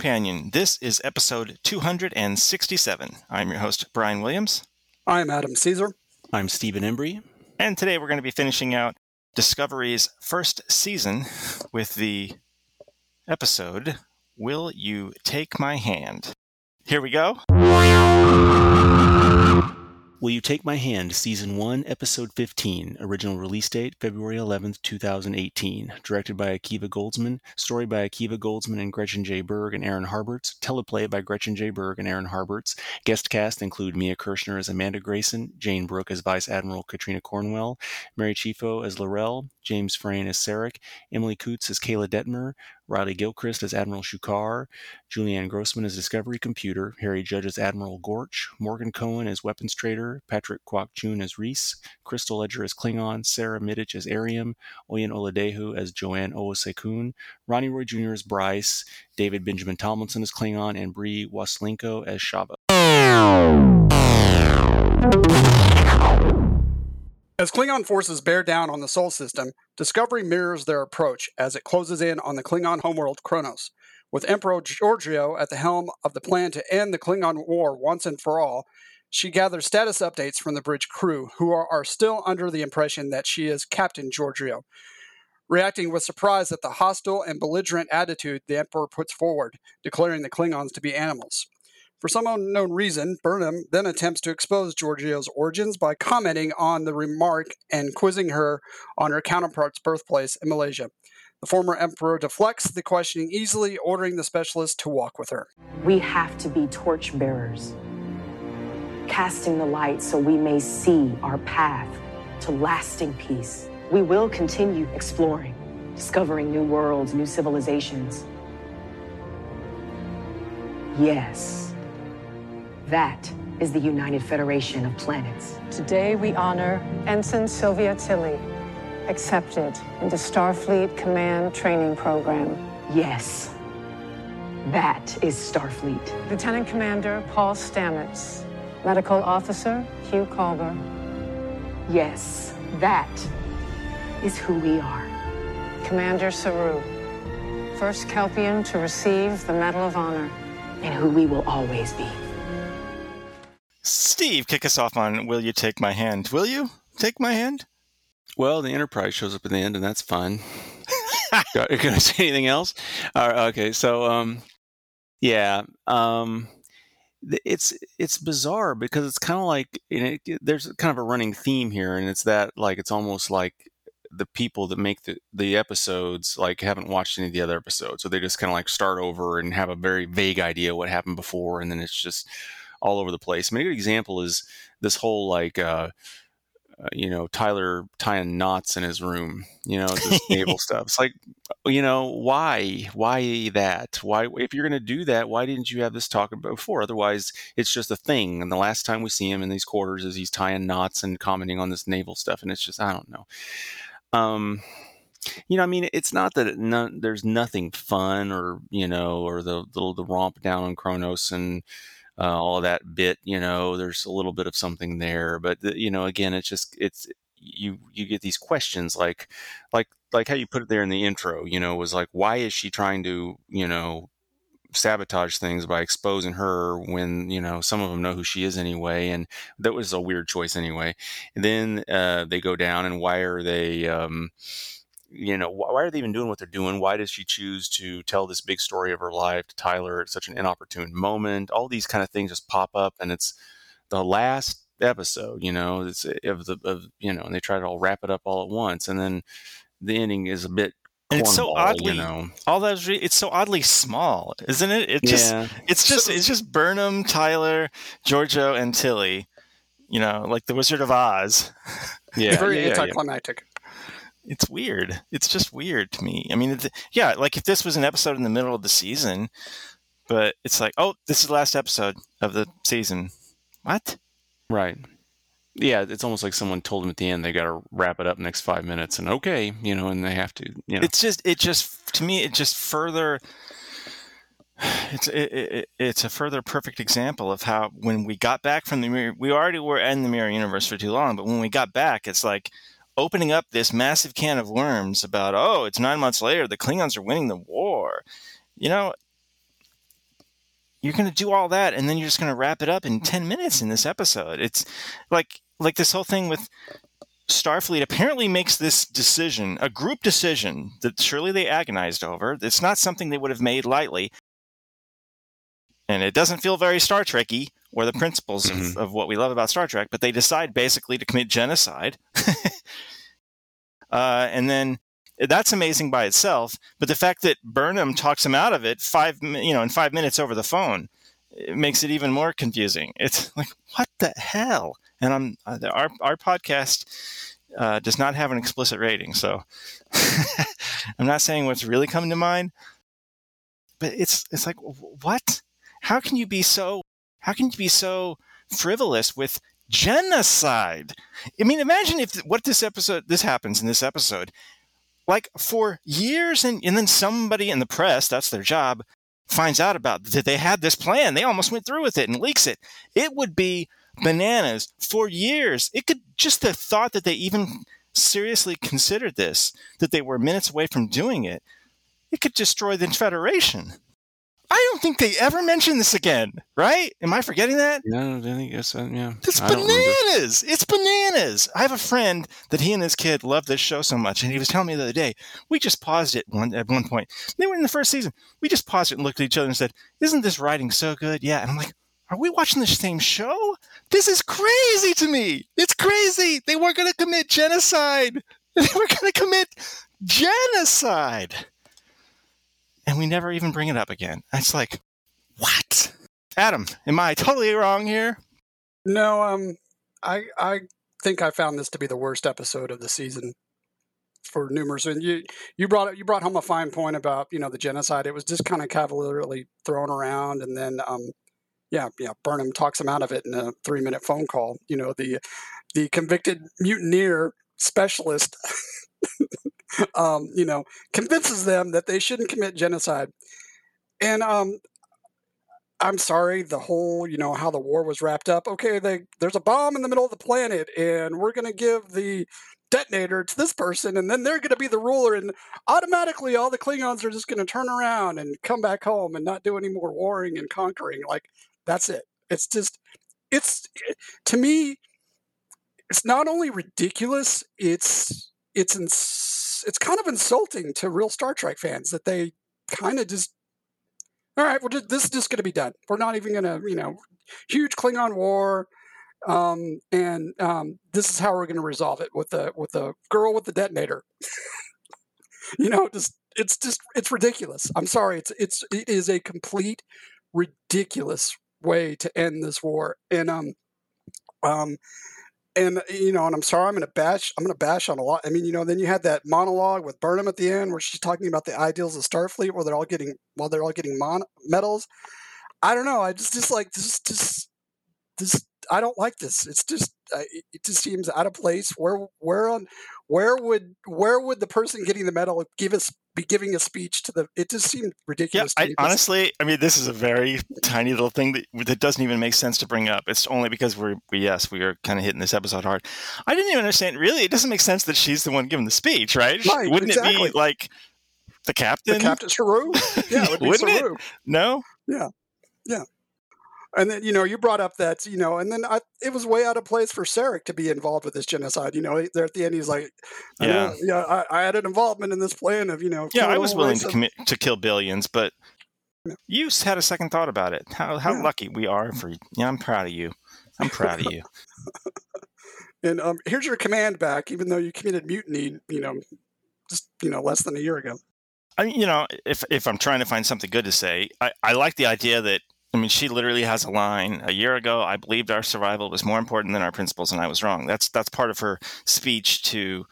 to Trek Companion. This is episode 267. I'm your host, Brian Williams. I'm Adam Caesar. I'm Stephen Embry. And today we're going to be finishing out Discovery's first season with the episode Will You Take My Hand? Here we go. Will You Take My Hand, Season 1, Episode 15, original release date February 11th, 2018. Directed by Akiva Goldsman, story by Akiva Goldsman and Gretchen J. Berg and Aaron Harberts, teleplay by Gretchen J. Berg and Aaron Harberts. Guest cast include Mia Kirshner as Amanda Grayson, Jayne Brook as Vice Admiral Katrina Cornwell, Mary Chieffo as L'Rell, James Frain as Sarek, Emily Coutts as Kayla Detmer, Riley Gilchrist as Admiral Shukar, Julianne Grossman as Discovery Computer, Harry Judge as Admiral Gorch, Morgan Cohen as Weapons Trader, Patrick Kwok-Choon as Reese, Crystal Ledger as Klingon, Sara Mitich as Airiam, Oyin Oladejo as Joanne Owosekun, Ronnie Rowe Jr. as Bryce, David Benjamin Tomlinson as Klingon, and Brie Waslenko as Shava. As Klingon forces bear down on the Sol system, Discovery mirrors their approach as it closes in on the Klingon homeworld Kronos. With Emperor Georgiou at the helm of the plan to end the Klingon War once and for all, she gathers status updates from the bridge crew, who are, are still under the impression that she is Captain Georgiou. Reacting with surprise at the hostile and belligerent attitude the Emperor puts forward, declaring the Klingons to be animals. For some unknown reason, Burnham then attempts to expose Georgiou's origins by commenting on the remark and quizzing her on her counterpart's birthplace in Malaysia. The former emperor deflects the questioning easily, ordering the specialist to walk with her. We have to be torch bearers, casting the light so we may see our path to lasting peace. We will continue exploring, discovering new worlds, new civilizations. Yes. That is the United Federation of Planets. Today we honor Ensign Sylvia Tilly, accepted into Starfleet Command Training Program. Yes. That is Starfleet. Lieutenant Commander Paul Stamets, Medical Officer Hugh Culber. Yes, that is who we are. Commander Saru, first Kelpian to receive the Medal of Honor. And who we will always be. Steve, kick us off on Will You Take My Hand? Will you take my hand? Well, the Enterprise shows up at the end, and that's fun. Got- going to say anything else? Okay, so um, yeah, um, it's it's bizarre because it's kind of like there's kind of a running theme here, and it's that like it's almost like the people that make the, the episodes like haven't watched any of the other episodes, so they just kind of like start over and have a very vague idea what happened before, and then it's just all over the place. I mean, a good example is this whole like uh, uh, you know Tyler tying knots in his room, you know, this naval stuff. It's like, you know, why, why that? Why, if you're going to do that, why didn't you have this talk before? Otherwise, it's just a thing. And the last time we see him in these quarters is he's tying knots and commenting on this naval stuff, and it's just, I don't know. Um, you know, I mean, it's not that it none, there's nothing fun or you know, or the the, the romp down on Kronos and uh, all that bit. You know, there's a little bit of something there, but you know, again, it's just it's you you get these questions like like like how you put it there in the intro. You know, was like why is she trying to you know sabotage things by exposing her when you know some of them know who she is anyway and that was a weird choice anyway and then uh, they go down and why are they um, you know why, why are they even doing what they're doing why does she choose to tell this big story of her life to tyler at such an inopportune moment all these kind of things just pop up and it's the last episode you know it's eh, of the of you know and they try to all wrap it up all at once and then the ending is a bit And it's so cornball, oddly, you know all those. Re- it's so oddly small, isn't it? It just, yeah it's just, it's just Burnham, Tyler, Georgiou, and Tilly. You know, like the Wizard of Oz. yeah Very yeah, yeah, yeah. It's weird. It's just weird to me. I mean, it's, yeah, like if this was an episode in the middle of the season, but it's like, oh, this is the last episode of the season. What? Right. Yeah, it's almost like someone told them at the end they got to wrap it up next five minutes, and okay, you know, and they have to, you know. It's just, it just, to me, it just further. It's it, it, it's a further perfect example of how when we got back from the mirror, we already were in the mirror universe for too long, but when we got back, it's like opening up this massive can of worms about oh, it's nine months later, the Klingons are winning the war. You know, you're going to do all that and then you're just going to wrap it up in 10 minutes in this episode. It's like like this whole thing with Starfleet apparently makes this decision, a group decision that surely they agonized over. It's not something they would have made lightly. And it doesn't feel very Star Trekky or the principles mm-hmm. of, of, what we love about Star Trek, but they decide basically to commit genocide. uh, and then that's amazing by itself. But the fact that Burnham talks him out of it five, you know, in five minutes over the phone, it makes it even more confusing. It's like, what the hell? And I'm uh, our our podcast uh, does not have an explicit rating, so I'm not saying what's really coming to mind. But it's it's like, what? How can you be so? How can you be so frivolous with genocide? I mean, imagine if what this episode this happens in this episode. Like for years and, and then somebody in the press that's their job finds out about that they had this plan. They almost went through with it and leaks it. It would be bananas. For years it could just the thought that they even seriously considered this that they were minutes away from doing it it could destroy the federation I don't think they ever mention this again, right? Am I forgetting that? No, I think yes, uh, yeah. It's bananas. It's bananas. I have a friend that he and his kid love this show so much, and he was telling me the other day. We just paused it one at one point. They were in the first season. We just paused it and looked at each other and said, "Isn't this writing so good?" Yeah, and I'm like, "Are we watching the same show? This is crazy to me. It's crazy. They were going to commit genocide. They were going to commit genocide." And we never even bring it up again. It's like, what? Adam, am I totally wrong here? No, um, I I think I found this to be the worst episode of the season for numerous. And you you brought you brought home a fine point about you know the genocide. It was just kind of cavalierly thrown around, and then um, yeah, yeah, Burnham talks him out of it in a three minute phone call. You know the the convicted mutineer specialist um, you know, convinces them that they shouldn't commit genocide. And um, I'm sorry, the whole, you know, how the war was wrapped up. Okay, they, there's a bomb in the middle of the planet, and we're going to give the detonator to this person, and then they're going to be the ruler, and automatically all the Klingons are just going to turn around and come back home and not do any more warring and conquering. Like, that's it. It's just, it's, to me, it's not only ridiculous, it's, it's insane it's kind of insulting to real Star Trek fans that they kind of just all right, well, this is just going to be done. We're not even going to, you know, huge Klingon war, um, and um, this is how we're going to resolve it with the with the girl with the detonator. you know, just it's just it's ridiculous. I'm sorry, it's it's it is a complete ridiculous way to end this war, and um, um, and uh, you know, and I'm sorry, I'm going to bash. I'm going to bash on a lot. I mean, you know, then you had that monologue with Burnham at the end, where she's talking about the ideals of Starfleet, where they're all getting, while they're all getting mon- medals. I don't know. I just, just like this, just, this. I don't like this. It's just, uh, it just seems out of place. Where, where on, where would, where would the person getting the medal give us be giving a speech to the. It just seemed ridiculous. Yeah, I, honestly, I mean, this is a very tiny little thing that that doesn't even make sense to bring up. It's only because we're we, yes, we are kind of hitting this episode hard. I didn't even understand. Really, it doesn't make sense that she's the one giving the speech, right? right Wouldn't exactly. it be like the captain? The captain Saru? Yeah, it would Wouldn't Saru. it? No. Yeah, yeah. And then you know you brought up that you know, and then I, it was way out of place for Sarek to be involved with this genocide. You know, there at the end he's like, yeah, yeah, I, I, had an involvement in this plan of you know, yeah, I was willing to commit to kill billions, but you had a second thought about it. How how yeah. lucky we are for yeah, I'm proud of you. I'm proud of you. and um, here's your command back, even though you committed mutiny. You know, just you know, less than a year ago. I mean, you know, if if I'm trying to find something good to say, I, I like the idea that I mean, she literally has a line. A year ago, I believed our survival was more important than our principles, and I was wrong. That's that's part of her speech to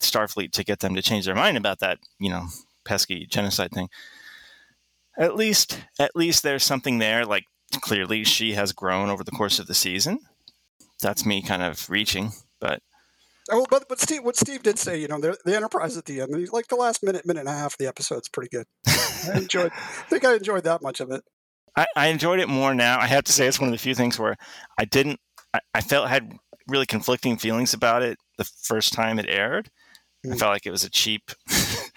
Starfleet to get them to change their mind about that, you know, pesky genocide thing. At least, at least there's something there. Like clearly, she has grown over the course of the season. That's me kind of reaching, but. Oh, but but Steve, what Steve did say, you know, the, the Enterprise at the end, like the last minute, minute and a half of the episode's pretty good. I enjoyed. I think I enjoyed that much of it. I, I, enjoyed it more now. I have to say it's one of the few things where I didn't. I, I felt had really conflicting feelings about it the first time it aired. Mm. I felt like it was a cheap. it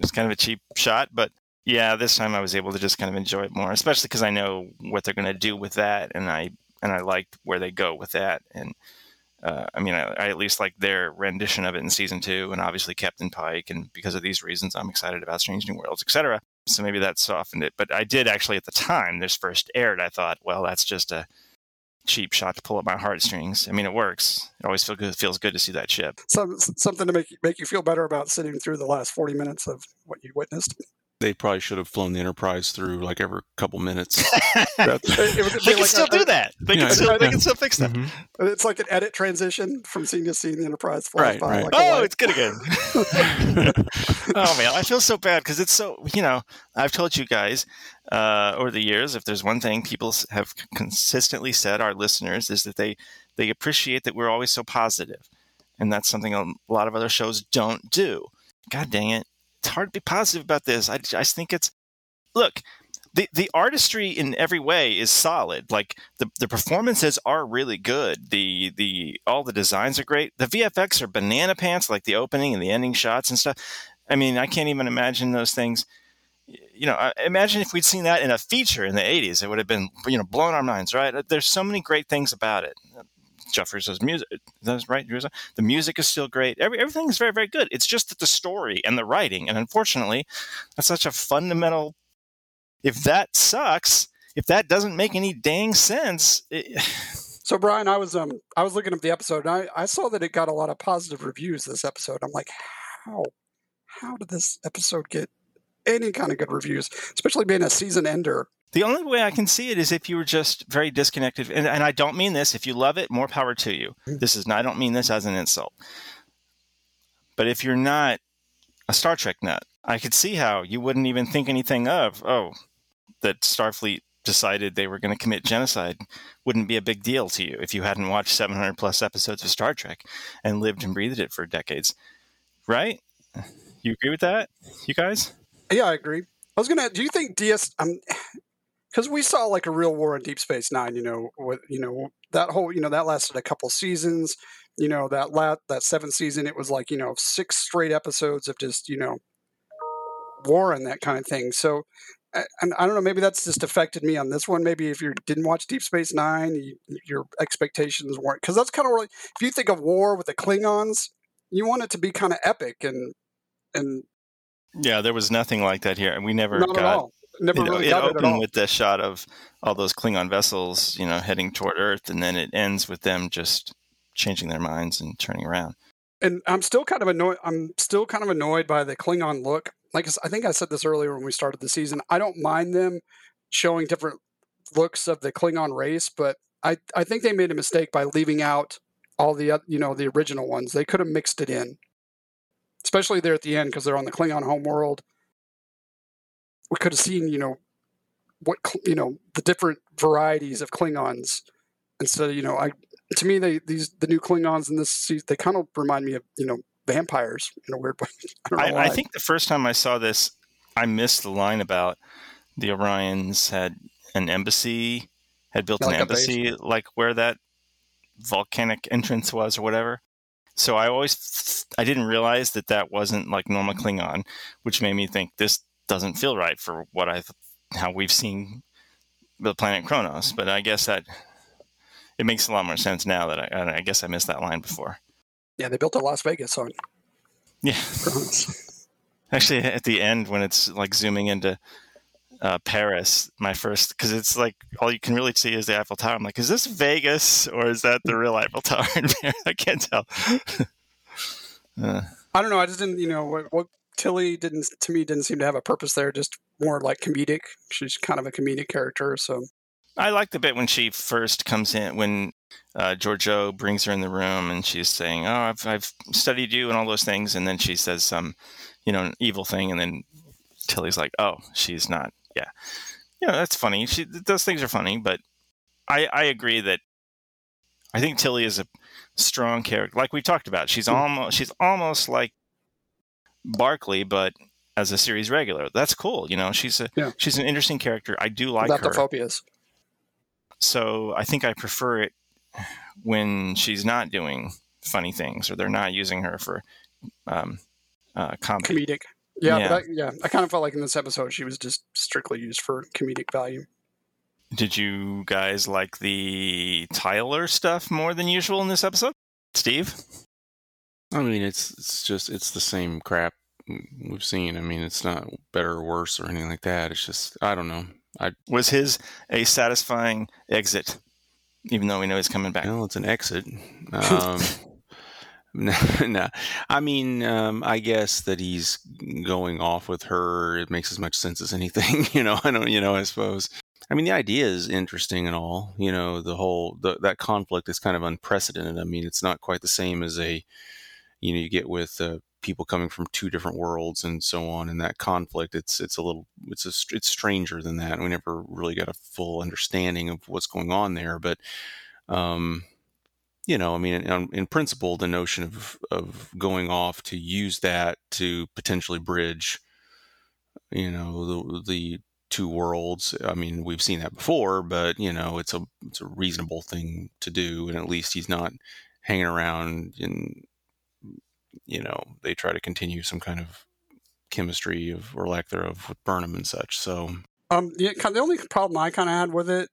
was kind of a cheap shot, but yeah, this time I was able to just kind of enjoy it more, especially because I know what they're going to do with that, and I and I liked where they go with that, and uh, I mean, I, I, at least like their rendition of it in season two, and obviously Captain Pike, and because of these reasons, I'm excited about Strange New Worlds, etc. So maybe that softened it, but I did actually at the time this first aired, I thought, well, that's just a cheap shot to pull up my heartstrings. I mean, it works. It always feel good, feels good to see that ship. Some, something to make make you feel better about sitting through the last forty minutes of what you witnessed they probably should have flown the Enterprise through like every couple minutes. they can like still a, do that. They can, still, they can still fix that. Mm-hmm. It's like an edit transition from scene to scene. The Enterprise flies right, by. Right. Like oh, it's good again. oh man, I feel so bad because it's so. You know, I've told you guys uh, over the years, if there's one thing people have consistently said, our listeners, is that they they appreciate that we're always so positive, and that's something a lot of other shows don't do. God dang it it's hard to be positive about this. I, I think it's look the the artistry in every way is solid. Like the the performances are really good. The the all the designs are great. The VFX are banana pants, like the opening and the ending shots and stuff. I mean, I can't even imagine those things. You know, imagine if we'd seen that in a feature in the '80s, it would have been you know blowing our minds, right? There's so many great things about it. Jeff Russo's music. That's right, The music is still great. Every, everything is very, very good. It's just that the story and the writing, and unfortunately, that's such a fundamental. If that sucks, if that doesn't make any dang sense. It... so Brian, I was um I was looking up the episode and I, I saw that it got a lot of positive reviews this episode. I'm like, how how did this episode get any kind of good reviews, especially being a season ender the only way I can see it is if you were just very disconnected. And, and I don't mean this. If you love it, more power to you. Mm-hmm. This is not, I don't mean this as an insult. But if you're not a Star Trek nut, I could see how you wouldn't even think anything of, oh, that Starfleet decided they were going to commit genocide wouldn't be a big deal to you if you hadn't watched 700 plus episodes of Star Trek and lived and breathed it for decades. Right? You agree with that, you guys? Yeah, I agree. I was gonna. Do you think DS? Um, because we saw like a real war in Deep Space Nine. You know, with you know that whole you know that lasted a couple seasons. You know that lat that seventh season, it was like you know six straight episodes of just you know war and that kind of thing. So, and I don't know, maybe that's just affected me on this one. Maybe if you didn't watch Deep Space Nine, you, your expectations weren't because that's kind of really if you think of war with the Klingons, you want it to be kind of epic and and yeah, there was nothing like that here, and we never got never you know, really it opened it with the shot of all those Klingon vessels, you know, heading toward Earth, and then it ends with them just changing their minds and turning around. And I'm still kind of annoyed. I'm still kind of annoyed by the Klingon look. Like I think I said this earlier when we started the season. I don't mind them showing different looks of the Klingon race, but I I think they made a mistake by leaving out all the you know the original ones. They could have mixed it in, especially there at the end because they're on the Klingon homeworld we could have seen, you know, what you know the different varieties of Klingons instead of you know I to me they these the new Klingons in this they kind of remind me of you know vampires in a weird way. I, I, I, think the first time I saw this, I missed the line about the Orions had an embassy, had built like an embassy like where that volcanic entrance was or whatever. So I always I didn't realize that that wasn't like normal Klingon, which made me think this doesn't feel right for what I how we've seen the planet Kronos. But I guess that it makes a lot more sense now that I, I guess I missed that line before. Yeah, they built a Las Vegas on. Yeah. Actually, at the end when it's like zooming into uh, Paris, my first because it's like all you can really see is the Eiffel Tower. I'm like, is this Vegas or is that the real Eiffel Tower? I can't tell. uh, I don't know. I just didn't, you know, what, what Tilly didn't to me didn't seem to have a purpose there. Just more like comedic. She's kind of a comedic character. So I like the bit when she first comes in when uh, Georgiou brings her in the room and she's saying, "Oh, I've, I've studied you and all those things," and then she says some, you know, an evil thing, and then Tilly's like, "Oh, she's not." Yeah, you know, that's funny. She those things are funny, but I I agree that I think Tilly is a strong character. Like we talked about, she's hmm. almost she's almost like Barclay, but as a series regular. That's cool. You know, she's a yeah. she's an interesting character. I do like Without her. the phobias. So I think I prefer it when she's not doing funny things or they're not using her for um, uh, comedy. comedic. Yeah, Yeah. But I, yeah. I kind of felt like in this episode she was just strictly used for comedic value. Did you guys like the Tyler stuff more than usual in this episode? Steve? I mean, it's it's just it's the same crap we've seen. I mean, it's not better or worse or anything like that. It's just I don't know. I Was his a satisfying exit, even though we know he's coming back? well, it's an exit. Um, no, no, I mean, um, I guess that he's going off with her. It makes as much sense as anything. You know, I don't. You know, I suppose. I mean, the idea is interesting and all. You know, the whole the, that conflict is kind of unprecedented. I mean, it's not quite the same as a you know you get with uh, people coming from two different worlds and so on and that conflict it's it's a little it's a it's stranger than that we never really got a full understanding of what's going on there but um you know i mean in, in principle the notion of of going off to use that to potentially bridge you know the the two worlds i mean we've seen that before but you know it's a it's a reasonable thing to do and at least he's not hanging around and you know they try to continue some kind of chemistry of or lack thereof with Burnham and such. So Um, yeah, kind- the only problem I kind of had with it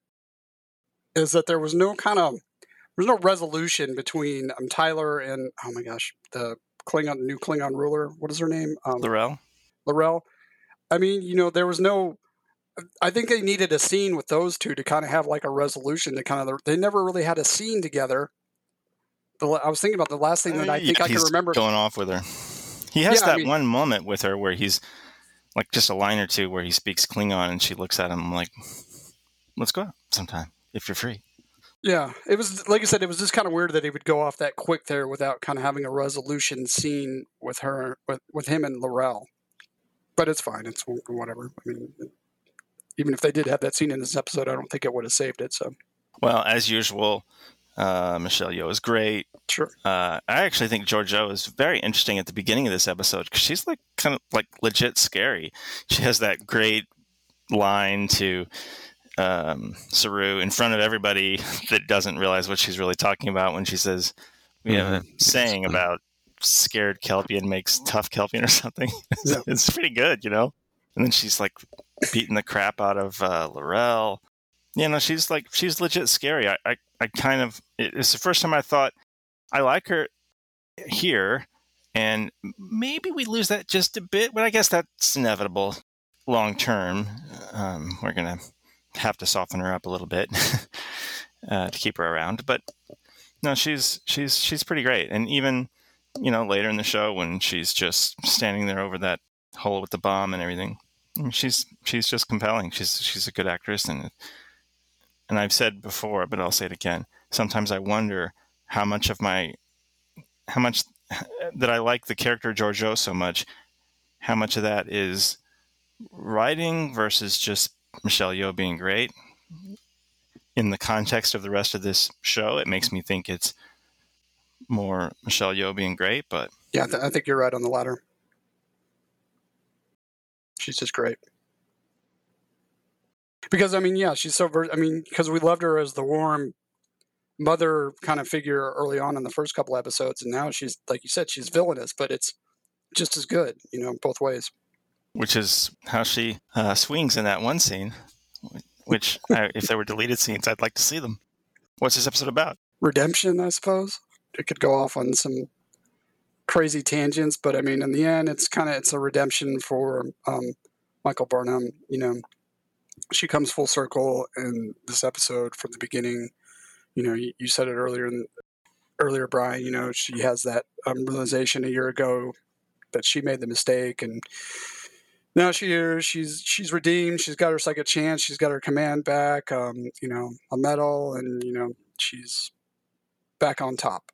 is that there was no kind of there was no resolution between um, Tyler and oh my gosh, the Klingon new Klingon ruler. What is her name? Um, L'Rell? L'Rell. I mean, you know, there was no. I think they needed a scene with those two to kind of have like a resolution to kind of. They never really had a scene together. The, I was thinking about the last thing that I uh, think Yeah, I can remember. going off with her. He has Yeah, I that mean- one moment with her where he's like just a line or two where he speaks Klingon and she looks at him like, "Let's go out sometime if you're free." Yeah, it was like I said. It was just kind of weird that he would go off that quick there without kind of having a resolution scene with her, with, with him and L'Rell. But it's fine. It's whatever. I mean, even if they did have that scene in this episode, I don't think it would have saved it. So Well, as usual, uh, Michelle Yeoh is great. sure. Uh, I actually think Georgiou is very interesting at the beginning of this episode because she's like kind of like legit scary. She has that great line to um, Saru in front of everybody that doesn't realize what she's really talking about when she says, "We have a saying about scared Kelpian makes tough Kelpian or something." Yeah. it's pretty good, you know. And then she's like beating the crap out of uh, L'Rell. You know, she's like she's legit scary. I, I, I kind of it's the first time I thought I like her here, and maybe we lose that just a bit, but I guess that's inevitable long term. Um, we're gonna have to soften her up a little bit uh, to keep her around, but no, she's she's she's pretty great, and even you know later in the show when she's just standing there over that hole with the bomb and everything, she's she's just compelling. She's she's a good actress, and and I've said before, but I'll say it again. Sometimes I wonder how much of my how much that I like the character Georgiou so much, how much of that is writing versus just Michelle Yeoh being great. In the context of the rest of this show, it makes me think it's more Michelle Yeoh being great, but Yeah, I, th- I think you're right on the latter. She's just great. Because I mean, yeah, she's so. Ver- I mean, because we loved her as the warm mother kind of figure early on in the first couple episodes, and now she's like you said, she's villainous, but it's just as good, you know, both ways. which is how she uh, swings in that one scene. Which, I, if there were deleted scenes, I'd like to see them. What's this episode about? Redemption, I suppose. It could go off on some crazy tangents, but I mean, in the end, it's kind of it's a redemption for um, Michael Burnham. You know, she comes full circle in this episode from the beginning. You know, you, you said it earlier in earlier, Brian. You know, she has that um, realization a year ago that she made the mistake, and now she is. She's she's redeemed. She's got her second chance. She's got her command back. Um, you know, a medal, and you know, she's back on top.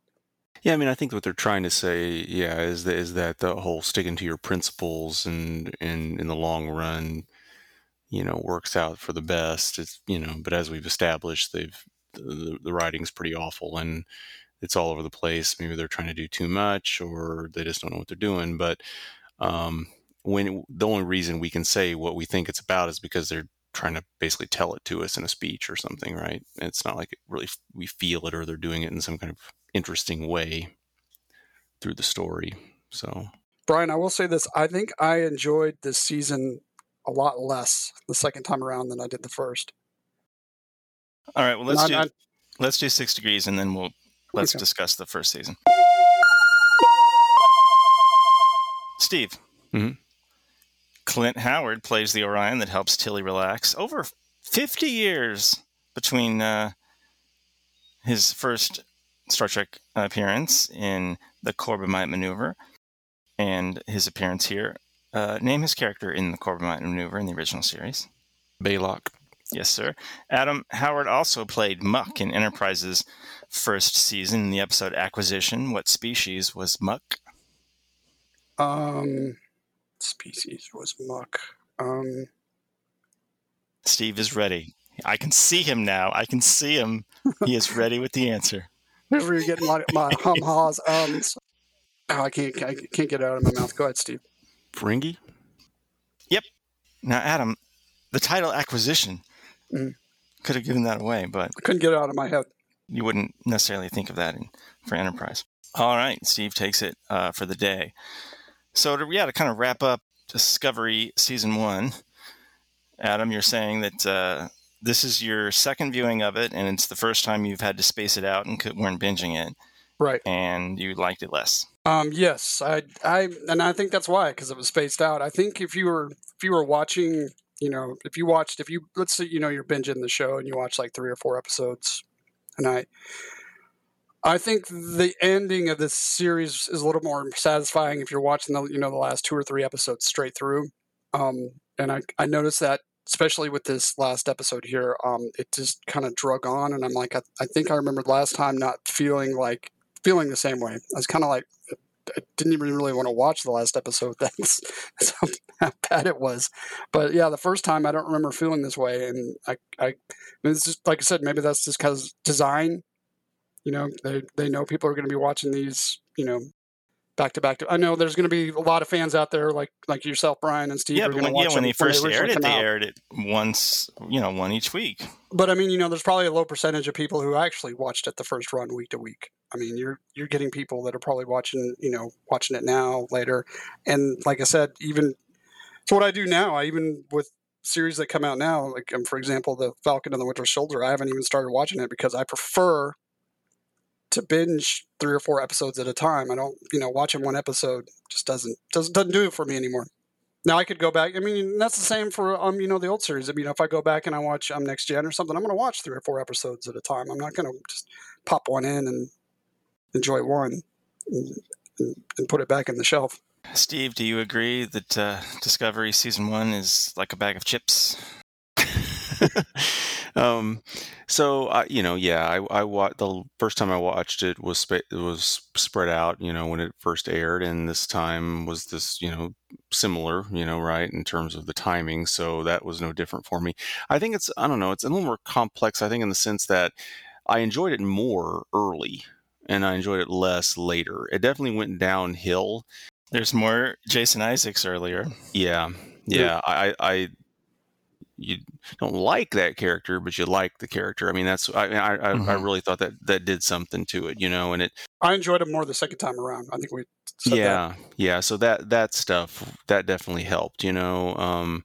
Yeah, I mean, I think what they're trying to say, yeah, is that is that the whole sticking to your principles and and in the long run, you know, works out for the best. It's you know, but as we've established, they've the, the writing's pretty awful and it's all over the place. Maybe they're trying to do too much, or they just don't know what they're doing. But um, when the only reason we can say what we think it's about is because they're trying to basically tell it to us in a speech or something, right? It's not like it really we feel it or they're doing it in some kind of interesting way through the story. So Brian, I will say this. I think I enjoyed this season a lot less the second time around than I did the first. All right. Well, let's Not- do not- let's do six degrees, and then we'll let's Okay. discuss the first season. Steve. Mhm. Clint Howard plays the Orion that helps Tilly relax. Over 50 years between uh, his first Star Trek appearance in the Corbomite Maneuver and his appearance here. Uh, name his character in the Corbomite Maneuver in the original series. Balok. Yes, sir. Adam Howard also played Muk in Enterprise's first season in the episode Acquisition. What species was Muk? Um, species was Muk. Um, Steve is ready. I can see him now. I can see him. He is ready with the answer. here's where you're getting my, my hum haws ums. Oh, I can't I can't get it out of my mouth. Go ahead, Steve. Ferengi? Yep. Now, Adam, the title Acquisition Mhm. could have given that away, but I couldn't get it out of my head. you wouldn't necessarily think of that in, for Enterprise. All right, Steve takes it uh, for the day. So, to, yeah, to kind of wrap up Discovery Season 1, Adam, you're saying that uh, this is your second viewing of it, and it's the first time you've had to space it out and could, weren't binging it, Right. and you liked it less. Um, yes, I, I, and I think that's why because it was spaced out. I think if you were, if you were watching, you know, if you watched, if you, let's say, you know, you're binging the show and you watch like three or four episodes a night. I think the ending of this series is a little more satisfying if you're watching the, you know, the last two or three episodes straight through. Um, and I, I noticed that especially with this last episode here, um, it just kind of drug on, and I'm like, I, I think I remember last time not feeling like feeling the same way. I was kind of like, I didn't even really want to watch the last episode. That's, how, how bad it was. But yeah, the first time I don't remember feeling this way, and I, I, it's just like I said, maybe that's just because design. You know, they they know people are going to be watching these. You know, back to back. To, I know there's going to be a lot of fans out there like like yourself, Brian and Steve. yeah, but going to when, watch yeah, when they first originally aired it, they out. aired it once, you know, one each week. But I mean, you know, there's probably a low percentage of people who actually watched it the first run week to week. I mean, you're you're getting people that are probably watching, you know, watching it now later, and like I said, even so, what I do now, I even with series that come out now, like um, for example, the Falcon and the Winter Soldier, I haven't even started watching it because I prefer to binge three or four episodes at a time. I don't, you know, watching one episode just doesn't doesn't doesn't do it for me anymore. Now I could go back. I mean, that's the same for um, you know, the old series. I mean, if I go back and I watch um Next Gen or something, I'm going to watch three or four episodes at a time. I'm not going to just pop one in and enjoy one and, and, and put it back in the shelf. Steve, do you agree that uh, Discovery Season 1 is like a bag of chips? um, so I, you know, yeah, I, I wa- the first time I watched it was spa- it was spread out, you know, when it first aired, and this time was this, you know, similar, you know, right in terms of the timing. So that was no different for me. I think it's, I don't know, it's a little more complex. I think in the sense that I enjoyed it more early, and I enjoyed it less later. It definitely went downhill. There's more Jason Isaacs earlier. Yeah, yeah. I, I you don't like that character, but you like the character. I mean, that's I, I, I, I really thought that that did something to it, you know. And it, I enjoyed it more the second time around. I think we said that. yeah, yeah. So that that stuff that definitely helped, you know. Um,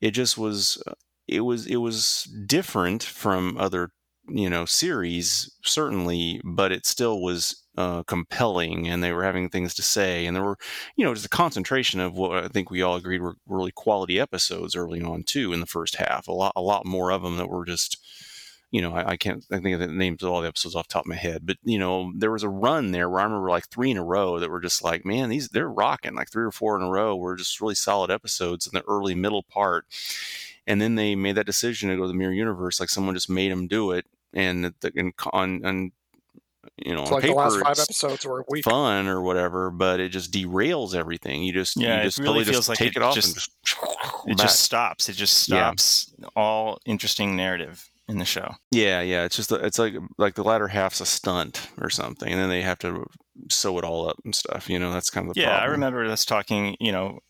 it just was, it was, it was different from other, you know, series certainly, but it still was uh, compelling, and they were having things to say, and there were, you know, just a concentration of what I think we all agreed were really quality episodes early on too in the first half. A lot, a lot more of them that were just. You know, I, I can't I think of the names of all the episodes off the top of my head, but you know, there was a run there where I remember like three in a row that were just like, man, these they're rocking. Like three or four in a row were just really solid episodes in the early middle part, and then they made that decision to go to the mirror universe. Like someone just made them do it, and the, and on and you know, It's on like the last five it's episodes were weak. fun or whatever, but it just derails everything. You just Yeah, you it really totally feels just like take it it, off just- and just It back. just stops. It just Yeah. stops all interesting narrative in the show. Yeah, yeah. It's just it's like like the latter half's a stunt or something, and then they have to sew it all up and stuff. You know, that's kind of the yeah, I remember us talking, you know,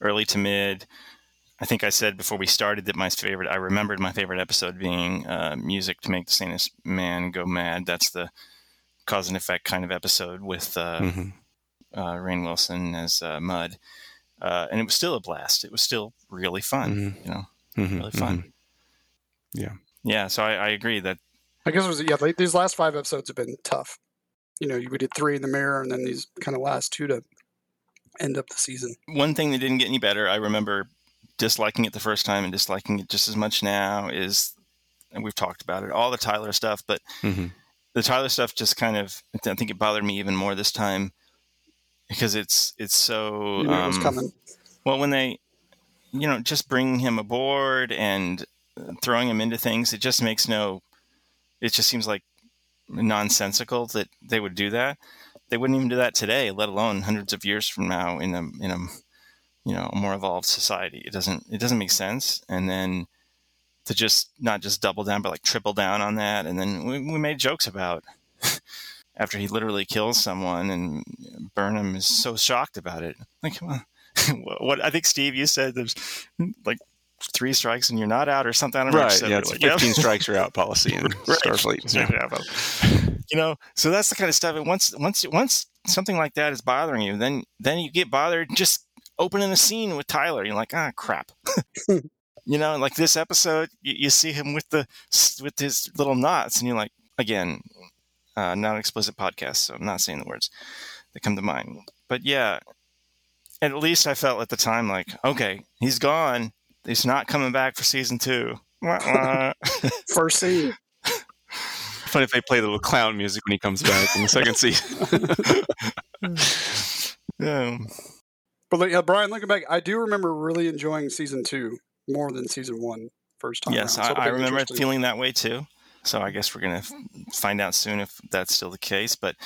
early to mid. I think I said before we started that my favorite, I remembered my favorite episode being uh, Music to Make the Sanest Man Go Mad. That's the cause and effect kind of episode with uh, Mhm. uh, Rainn Wilson as uh, Mudd, uh, and it was still a blast. It was still really fun. Mhm. You know, Mhm, really fun. mhm. Yeah. Yeah, so I, I agree that I guess it was yeah. Like, these last five episodes have been tough. You know, we did three in the mirror, and then these kind of last two to end up the season. one thing that didn't get any better, I remember disliking it the first time and disliking it just as much now is, and we've talked about it, all the Tyler stuff, but Mhm. The Tyler stuff just kind of, I think it bothered me even more this time because it's, it's so, You um, coming. well, when they, you know, just bringing him aboard and throwing him into things, it just makes no, it just seems like nonsensical that they would do that. They wouldn't even do that today, let alone hundreds of years from now in a in a you know a more evolved society. It doesn't it doesn't make sense. And then to just not just double down, but like triple down on that. And then we, we made jokes about after he literally kills someone, and Burnham is so shocked about it. Like, well, what I think Steve, you said there's like three strikes and you're not out or something. I don't Right. what Yeah, it's a like, yeah. 15 strikes you're out policy in Right. Starfleet. Yeah. Yeah, you know, so that's the kind of stuff. And once, once, once something like that is bothering you, then, then you get bothered just opening a scene with Tyler. You're like, ah, crap. You know, like this episode, you, you see him with the, with his little knots, and you're like, again, uh, not an explicit podcast, so I'm not saying the words that come to mind. But yeah, at least I felt at the time like, okay, he's gone. He's not coming back for season two. Wah, wah. First scene. Funny if they play the little clown music when he comes back in the second season. yeah. But like, yeah, Brian, looking back, I do remember really enjoying season two more than season one first time. Yes, I, I remember feeling that way too. So I guess we're gonna find out soon if that's still the case. But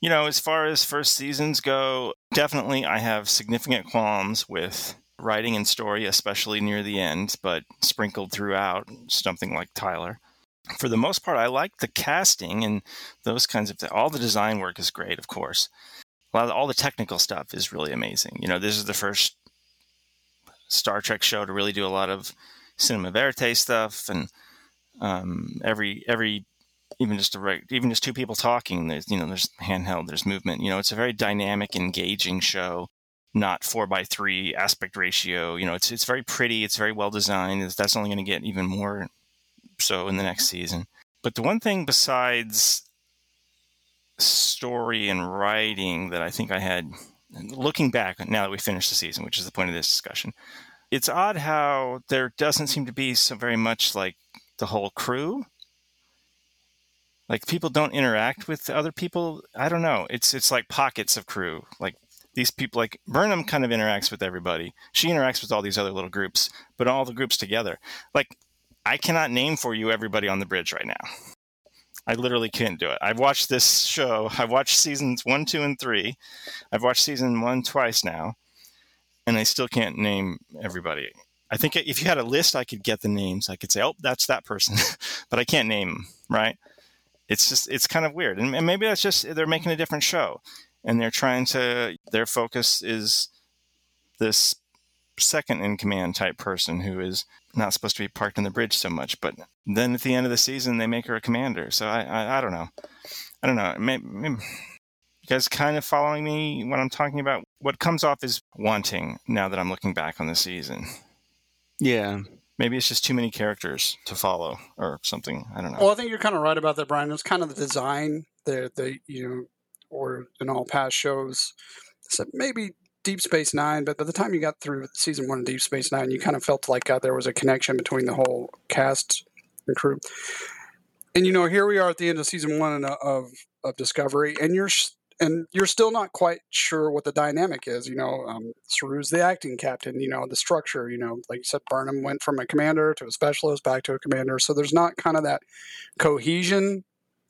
you know, as far as first seasons go, definitely I have significant qualms with writing and story, especially near the end, but sprinkled throughout, something like Tyler. For the most part, I like the casting and those kinds of things. All the design work is great, of course. A lot of, all the technical stuff is really amazing. You know, this is the first Star Trek show to really do a lot of cinema verite stuff and um, every every even just a reg- even just two people talking there's you know there's handheld there's movement you know it's a very dynamic engaging show not four by three aspect ratio you know it's it's very pretty it's very well designed that's only going to get even more so in the next season. But the one thing besides story and writing that I think I had looking back now that we finished the season which is the point of this discussion it's odd how there doesn't seem to be so very much like the whole crew. Like people don't interact with other people. I don't know. It's it's like pockets of crew. Like these people like burnham kind of interacts with everybody. She interacts with all these other little groups but all the groups together. Like i cannot name for you everybody on the bridge right now i literally can't do it i've watched this show i've watched seasons one two and three i've watched season one twice now and i still can't name everybody I think if you had a list, I could get the names. I could say, "Oh, that's that person," but I can't name them. Right? It's just it's kind of weird, and, and maybe that's just they're making a different show, and they're trying to. Their focus is this second in command type person who is not supposed to be parked on the bridge so much. But then at the end of the season, they make her a commander. So I I, I don't know. I don't know. Maybe, maybe, you guys kind of following me when I'm talking about what comes off as wanting now that I'm looking back on the season. yeah. Maybe it's just too many characters to follow or something. I don't know. Well, I think you're kind of right about that, Brian. It's kind of the design, that, the you know, or in all past shows, so maybe Deep Space Nine. But by the time you got through season one of Deep Space Nine, you kind of felt like uh, there was a connection between the whole cast and crew. And you know, here we are at the end of season one of of Discovery, and you're and you're still not quite sure what the dynamic is. You know, um, Saru's the acting captain. You know, the structure. You know, like you said, Burnham went from a commander to a specialist, back to a commander. So there's not kind of that cohesion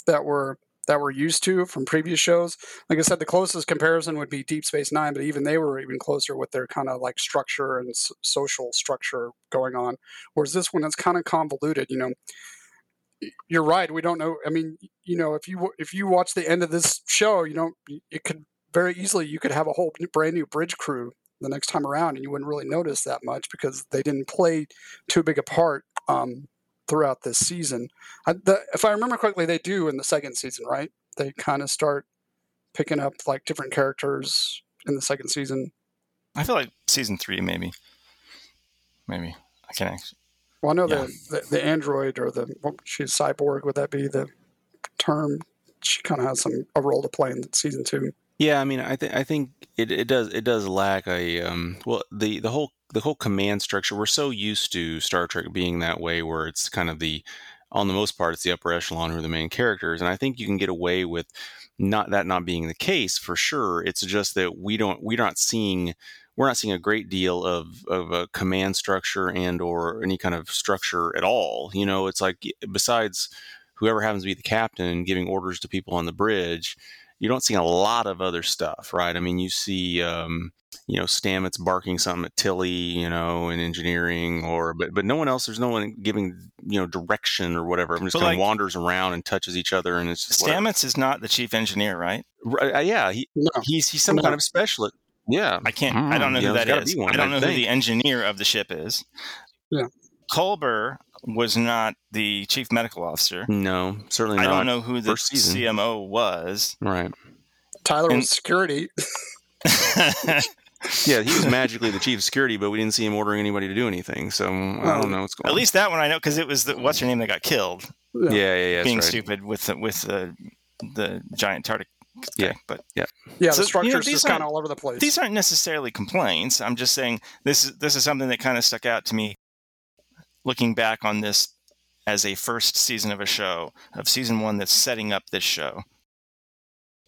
that we're that we're used to from previous shows. Like I said, the closest comparison would be Deep Space Nine, but even they were even closer with their kind of like structure and s- social structure going on. Whereas this one is kind of convoluted. You know, you're right. We don't know. I mean, you know, if you if you watch the end of this show, you don't. It could very easily you could have a whole brand new bridge crew the next time around, and you wouldn't really notice that much because they didn't play too big a part um, throughout this season. I, the, if I remember correctly, they do in the second season, right? They kind of start picking up like different characters in the second season. I feel like season three, maybe, maybe I can't. actually. Well, I know Yeah. the, the the android or the what, she's cyborg. Would that be the term? She kind of has some a role to play in season two. Yeah, I mean, I think I think it, it does it does lack a um well the the whole the whole command structure. We're so used to Star Trek being that way, where it's kind of the on the most part it's the upper echelon who are the main characters, and I think you can get away with not that not being the case for sure. It's just that we don't we're not seeing we're not seeing a great deal of of a command structure and or any kind of structure at all. You know, it's like besides whoever happens to be the captain giving orders to people on the bridge you don't see a lot of other stuff, right? I mean, you see, um, you know, Stamets barking something at Tilly, you know, in engineering, or but but no one else. There's no one giving you know direction or whatever. Everyone just But, kind of wanders around and touches each other, and it's just whatever. Stamets is not the chief engineer, right? Right, uh, yeah, he, No, he's he's some No. kind of specialist. Yeah, I can't. I don't know Mm, who that is. that there's gotta is. be one, I don't I know who the engineer of the ship is. Yeah. Culber was not the chief medical officer. no, certainly not. I don't know who the. CMO was. Right. Tyler And- was security. Yeah, he was magically the chief of security, but we didn't see him ordering anybody to do anything. So I don't know what's going At on. least that one I know because it was the what's her name that got killed yeah, yeah, yeah. being right. stupid with the, with the the giant tardic. Yeah. but Yeah, So, you the know, structure's these just kind of aren't- all over the place. these aren't necessarily complaints. I'm just saying this is this is something that kind of stuck out to me looking back on this as a first season of a show of season one that's setting up this show.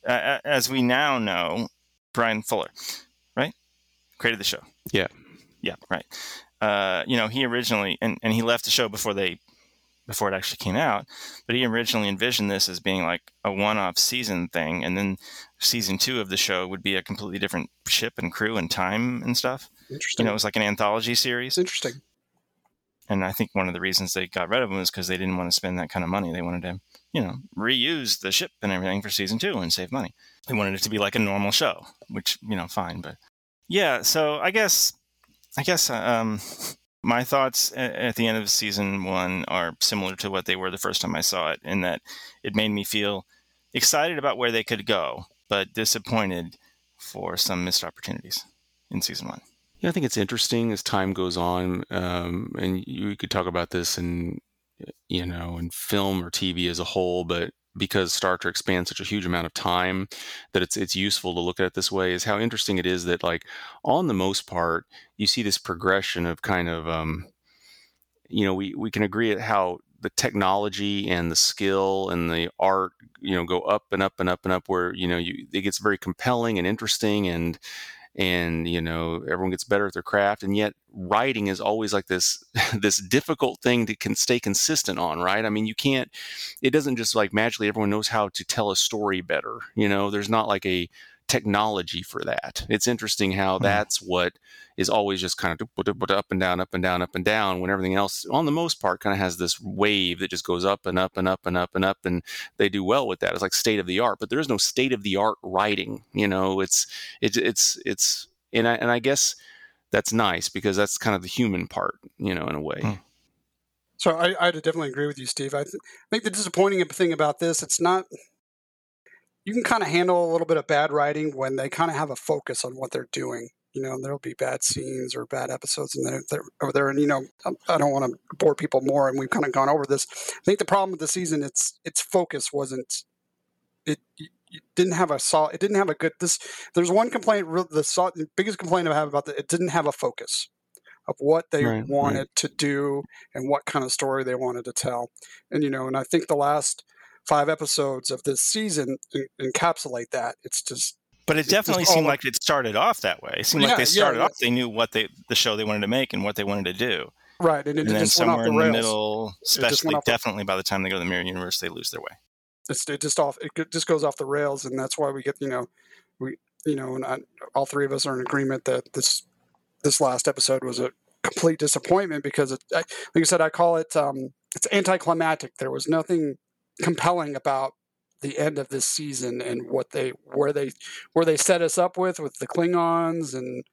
Uh, as we now know, Bryan Fuller, right, created the show. Yeah. yeah, right. Uh, you know, he originally and, and he left the show before they before it actually came out, but he originally envisioned this as being like a one-off season thing, and then season two of the show would be a completely different ship and crew and time and stuff. interesting. You know, it was like an anthology series. interesting. And I think one of the reasons they got rid of him was because they didn't want to spend that kind of money. They wanted to, you know, reuse the ship and everything for season two and save money. They wanted it to be like a normal show, which you know, fine. But yeah, so I guess, I guess, um, my thoughts at the end of season one are similar to what they were the first time I saw it, in that it made me feel excited about where they could go, but disappointed for some missed opportunities in season one. Yeah, I think it's interesting as time goes on, um, and you could talk about this in, you know, in film or TV as a whole. But because Star Trek spans such a huge amount of time, that it's it's useful to look at it this way. Is how interesting it is that, like, on the most part, you see this progression of kind of, um, you know, we we can agree at how the technology and the skill and the art, you know, go up and up and up and up. Where you know, you it gets very compelling and interesting and and you know everyone gets better at their craft and yet writing is always like this this difficult thing to can stay consistent on right? I mean you can't it doesn't just like magically everyone knows how to tell a story better you know? There's not like a technology for that it's interesting how Hmm. that's what is always just kind of up and down up and down up and down when everything else on the most part kind of has this wave that just goes up and up and up and up and up and they do well with that it's like state of the art but there is no state of the art writing you know it's it's it's it's and I and I guess that's nice because that's kind of the human part, you know, in a way. Hmm. So I, I definitely agree with you, Steve. I th- think the disappointing thing about this, it's not. You can kind of handle a little bit of bad writing when they kind of have a focus on what they're doing. You know, there'll be bad scenes or bad episodes, and they're, they're over there. And you know, I- I don't want to bore people more, and we've kind of gone over this. I think the problem with the season, its its focus wasn't. It, it didn't have a solid. It didn't have a good. This there's one complaint. The, sol- the biggest complaint I have about that, it didn't have a focus of what they Right, right. wanted to do and what kind of story they wanted to tell. And you know, and I think the last five episodes of this season en- encapsulate that. It's just But it definitely seemed like it started off that way. It seemed Yeah, like they started yeah. off. They knew what they the show they wanted to make and what they wanted to do. right, and it and then just went off somewhere the in the middle, especially off the- definitely by the time they go to the Mirror Universe, they lose their way. It's it just off. It just goes off the rails, and that's why we get you know, we you know, and I, all three of us are in agreement that this this last episode was a complete disappointment because it, I, like I said, I call it um, it's anticlimactic. There was nothing compelling about the end of this season and what they where they where they set us up with with the Klingons and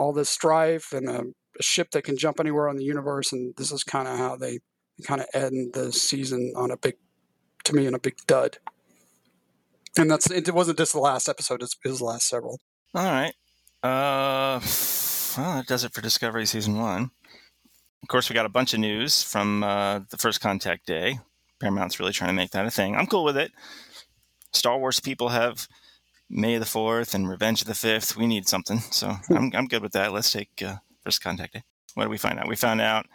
all this strife and a, a ship that can jump anywhere on the universe. And this is kind of how they kind of end the season on a big, to me, on a big dud. And that's it wasn't just the last episode; it was the last several. All right. Uh, well, that does it for Discovery season one. Of course, we got a bunch of news from uh, the first contact day. Paramount's really trying to make that a thing. I'm cool with it. Star Wars people have May the 4th and Revenge of the 5th. We need something. So I'm, I'm good with that. Let's take uh, first contact day. What did we find out? We found out,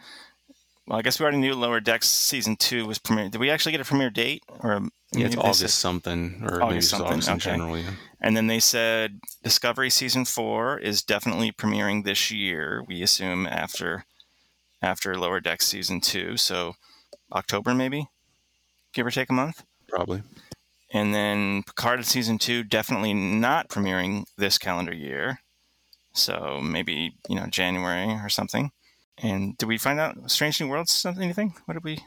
well, I guess we already knew Lower Decks season two was premiere. Did we actually get a premiere date? or Yeah, it's August said, something, or August something. August okay. in general. Yeah. And then they said Discovery season four is definitely premiering this year. We assume after after Lower Decks season two, so October maybe, give or take a month. Probably. And then Picard season two definitely not premiering this calendar year, so maybe you know January or something. And did we find out Strange New Worlds something? Anything? What did we?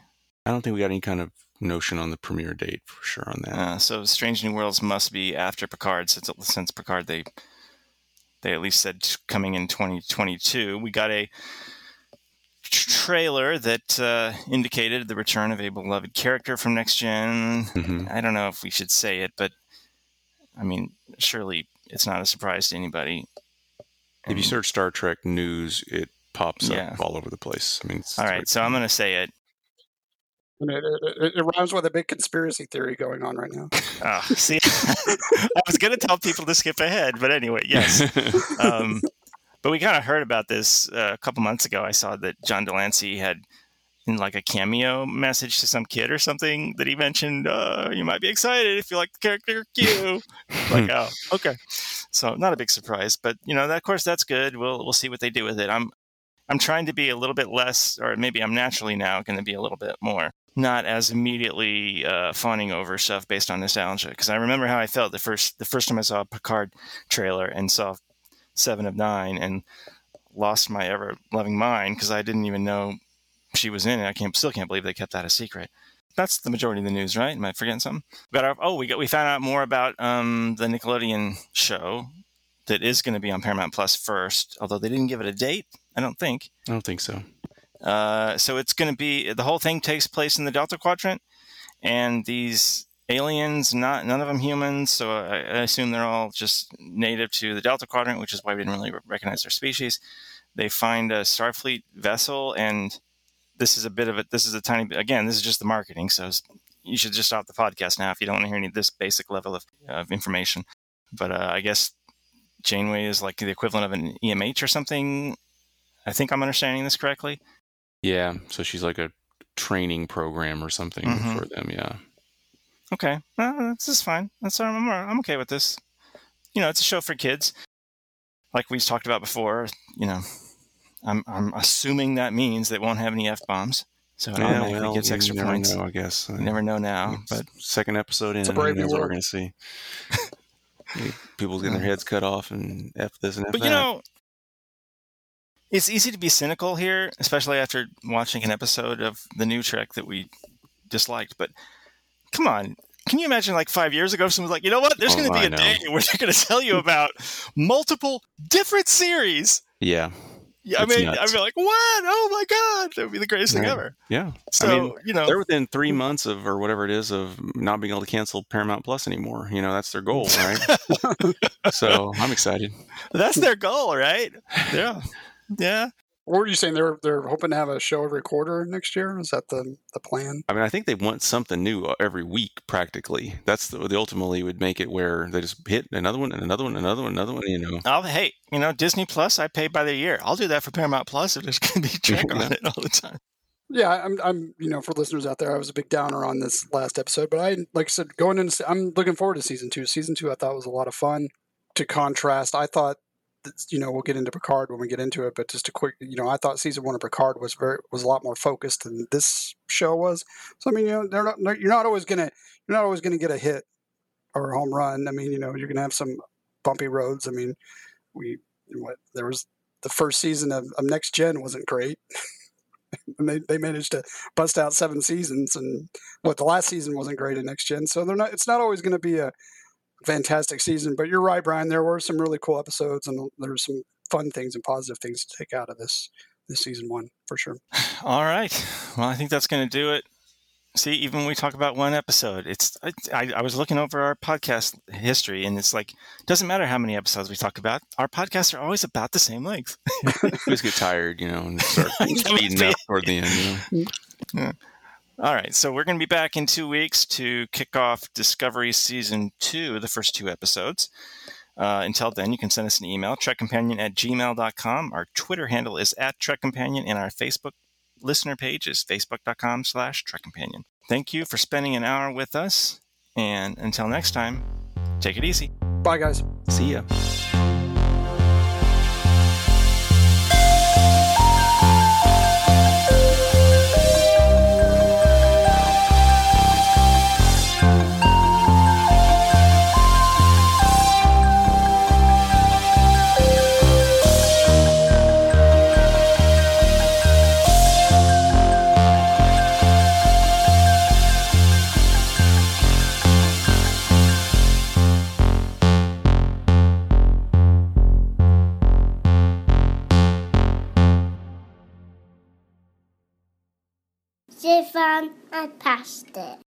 I don't think we got any kind of notion on the premiere date for sure on that. Uh, so Strange New Worlds must be after Picard, since since Picard they they at least said coming in 2022. We got a trailer that uh, indicated the return of a beloved character from Next general mm-hmm. I don't know if we should say it, but I mean, surely it's not a surprise to anybody. If you search Star Trek news, it pops yeah. up all over the place. I mean, all right, so I'm going to say it. It, it, it, rhymes with a big conspiracy theory going on right now. Oh, see, I was going to tell people to skip ahead, but anyway, yes. Um, but we kind of heard about this uh, a couple months ago. I saw that John de Lancie had in like a cameo message to some kid or something that he mentioned, uh, you might be excited if you like the character Q. like, oh, okay. So not a big surprise, but you know, that, of course, that's good. We'll we'll see what they do with it. I'm I'm trying to be a little bit less, or maybe I'm naturally now going to be a little bit more not as immediately uh, fawning over stuff based on nostalgia. Because I remember how I felt the first the first time I saw a Picard trailer and saw Seven of Nine and lost my ever loving mind because I didn't even know she was in it. I can't still can't believe they kept that a secret. That's the majority of the news, right? Am I forgetting something? We got our, oh, we got we found out more about um, the Nickelodeon show that is going to be on Paramount Plus first, although they didn't give it a date. I don't think. I don't think so. Uh, so it's going to be the whole thing takes place in the Delta Quadrant, and these aliens, not none of them humans. So I, I, assume they're all just native to the Delta Quadrant, which is why we didn't really recognize their species. They find a Starfleet vessel, and this is a bit of it. This is a tiny bit. Again, this is just the marketing. So you should just stop the podcast now if you don't want to hear any of this basic level of, of information. But uh, I guess Janeway is like the equivalent of an EMH or something. I think I'm understanding this correctly. Yeah, so she's like a training program or something mm-hmm. for them. Yeah. Okay, well, this is fine. That's I'm I'm okay with this. You know, it's a show for kids. Like we've talked about before, you know, I'm I'm assuming that means they won't have any f bombs. So yeah, I don't know well, if he gets extra never points. Know, I guess you never know now. But second episode in, what we're going to see. People's getting their heads cut off and f this and f but that. you know, it's easy to be cynical here, especially after watching an episode of the new Trek that we disliked. But come on, can you imagine like five years ago, someone's like, you know what? There's oh, going to be a day where they're going to tell you about multiple different series. Yeah. Yeah, I mean, nuts. I'd be like, "What? Oh my god, that would be the greatest yeah. thing ever." Yeah. So I mean, you know, they're within three months of or whatever it is of not being able to cancel Paramount Plus anymore. You know, that's their goal, right? so I'm excited. That's their goal, right? Yeah. Yeah. What were you saying? They're they're hoping to have a show every quarter next year. Is that the the plan? I mean, I think they want something new uh, every week, practically. That's the, the ultimately would make it where they just hit another one and another one, another one, another one. You know. Oh, hey, you know, Disney Plus, I pay by the year. I'll do that for Paramount Plus if there's going to be Trek on it all the time. Yeah, I'm, I'm, you know, for listeners out there, I was a big downer on this last episode, but I, like I said, going into, I'm looking forward to season two. Season two, I thought was a lot of fun. To contrast, I thought you know we'll get into Picard when we get into it, but just a quick, you know, I thought season one of Picard was very was a lot more focused than this show was. So I mean, you know, they're not you're not always gonna you're not always gonna get a hit or a home run. I mean, you know, you're gonna have some bumpy roads. I mean, we what there was the first season of, of Next Gen wasn't great. and they, they managed to bust out seven seasons and what the last season wasn't great in next gen so they're not it's not always going to be a fantastic season. But you're right, Brian. There were some really cool episodes, and there were some fun things and positive things to take out of this this season one for sure. All right. Well, I think that's going to do it See, even when we talk about one episode, it's I, I was looking over our podcast history, and it's like doesn't matter how many episodes we talk about. Our podcasts are always about the same length. we just get tired, you know, and start speeding up toward the end. You know? Yeah. All right, so we're going to be back in two weeks to kick off Discovery Season 2, the first two episodes. Uh, until then, you can send us an email, trekcompanion at gmail.com. Our Twitter handle is at trekcompanion, and our Facebook listener page is facebook.com slash trekcompanion. Thank you for spending an hour with us, and until next time, take it easy. Bye, guys. See ya. And past it.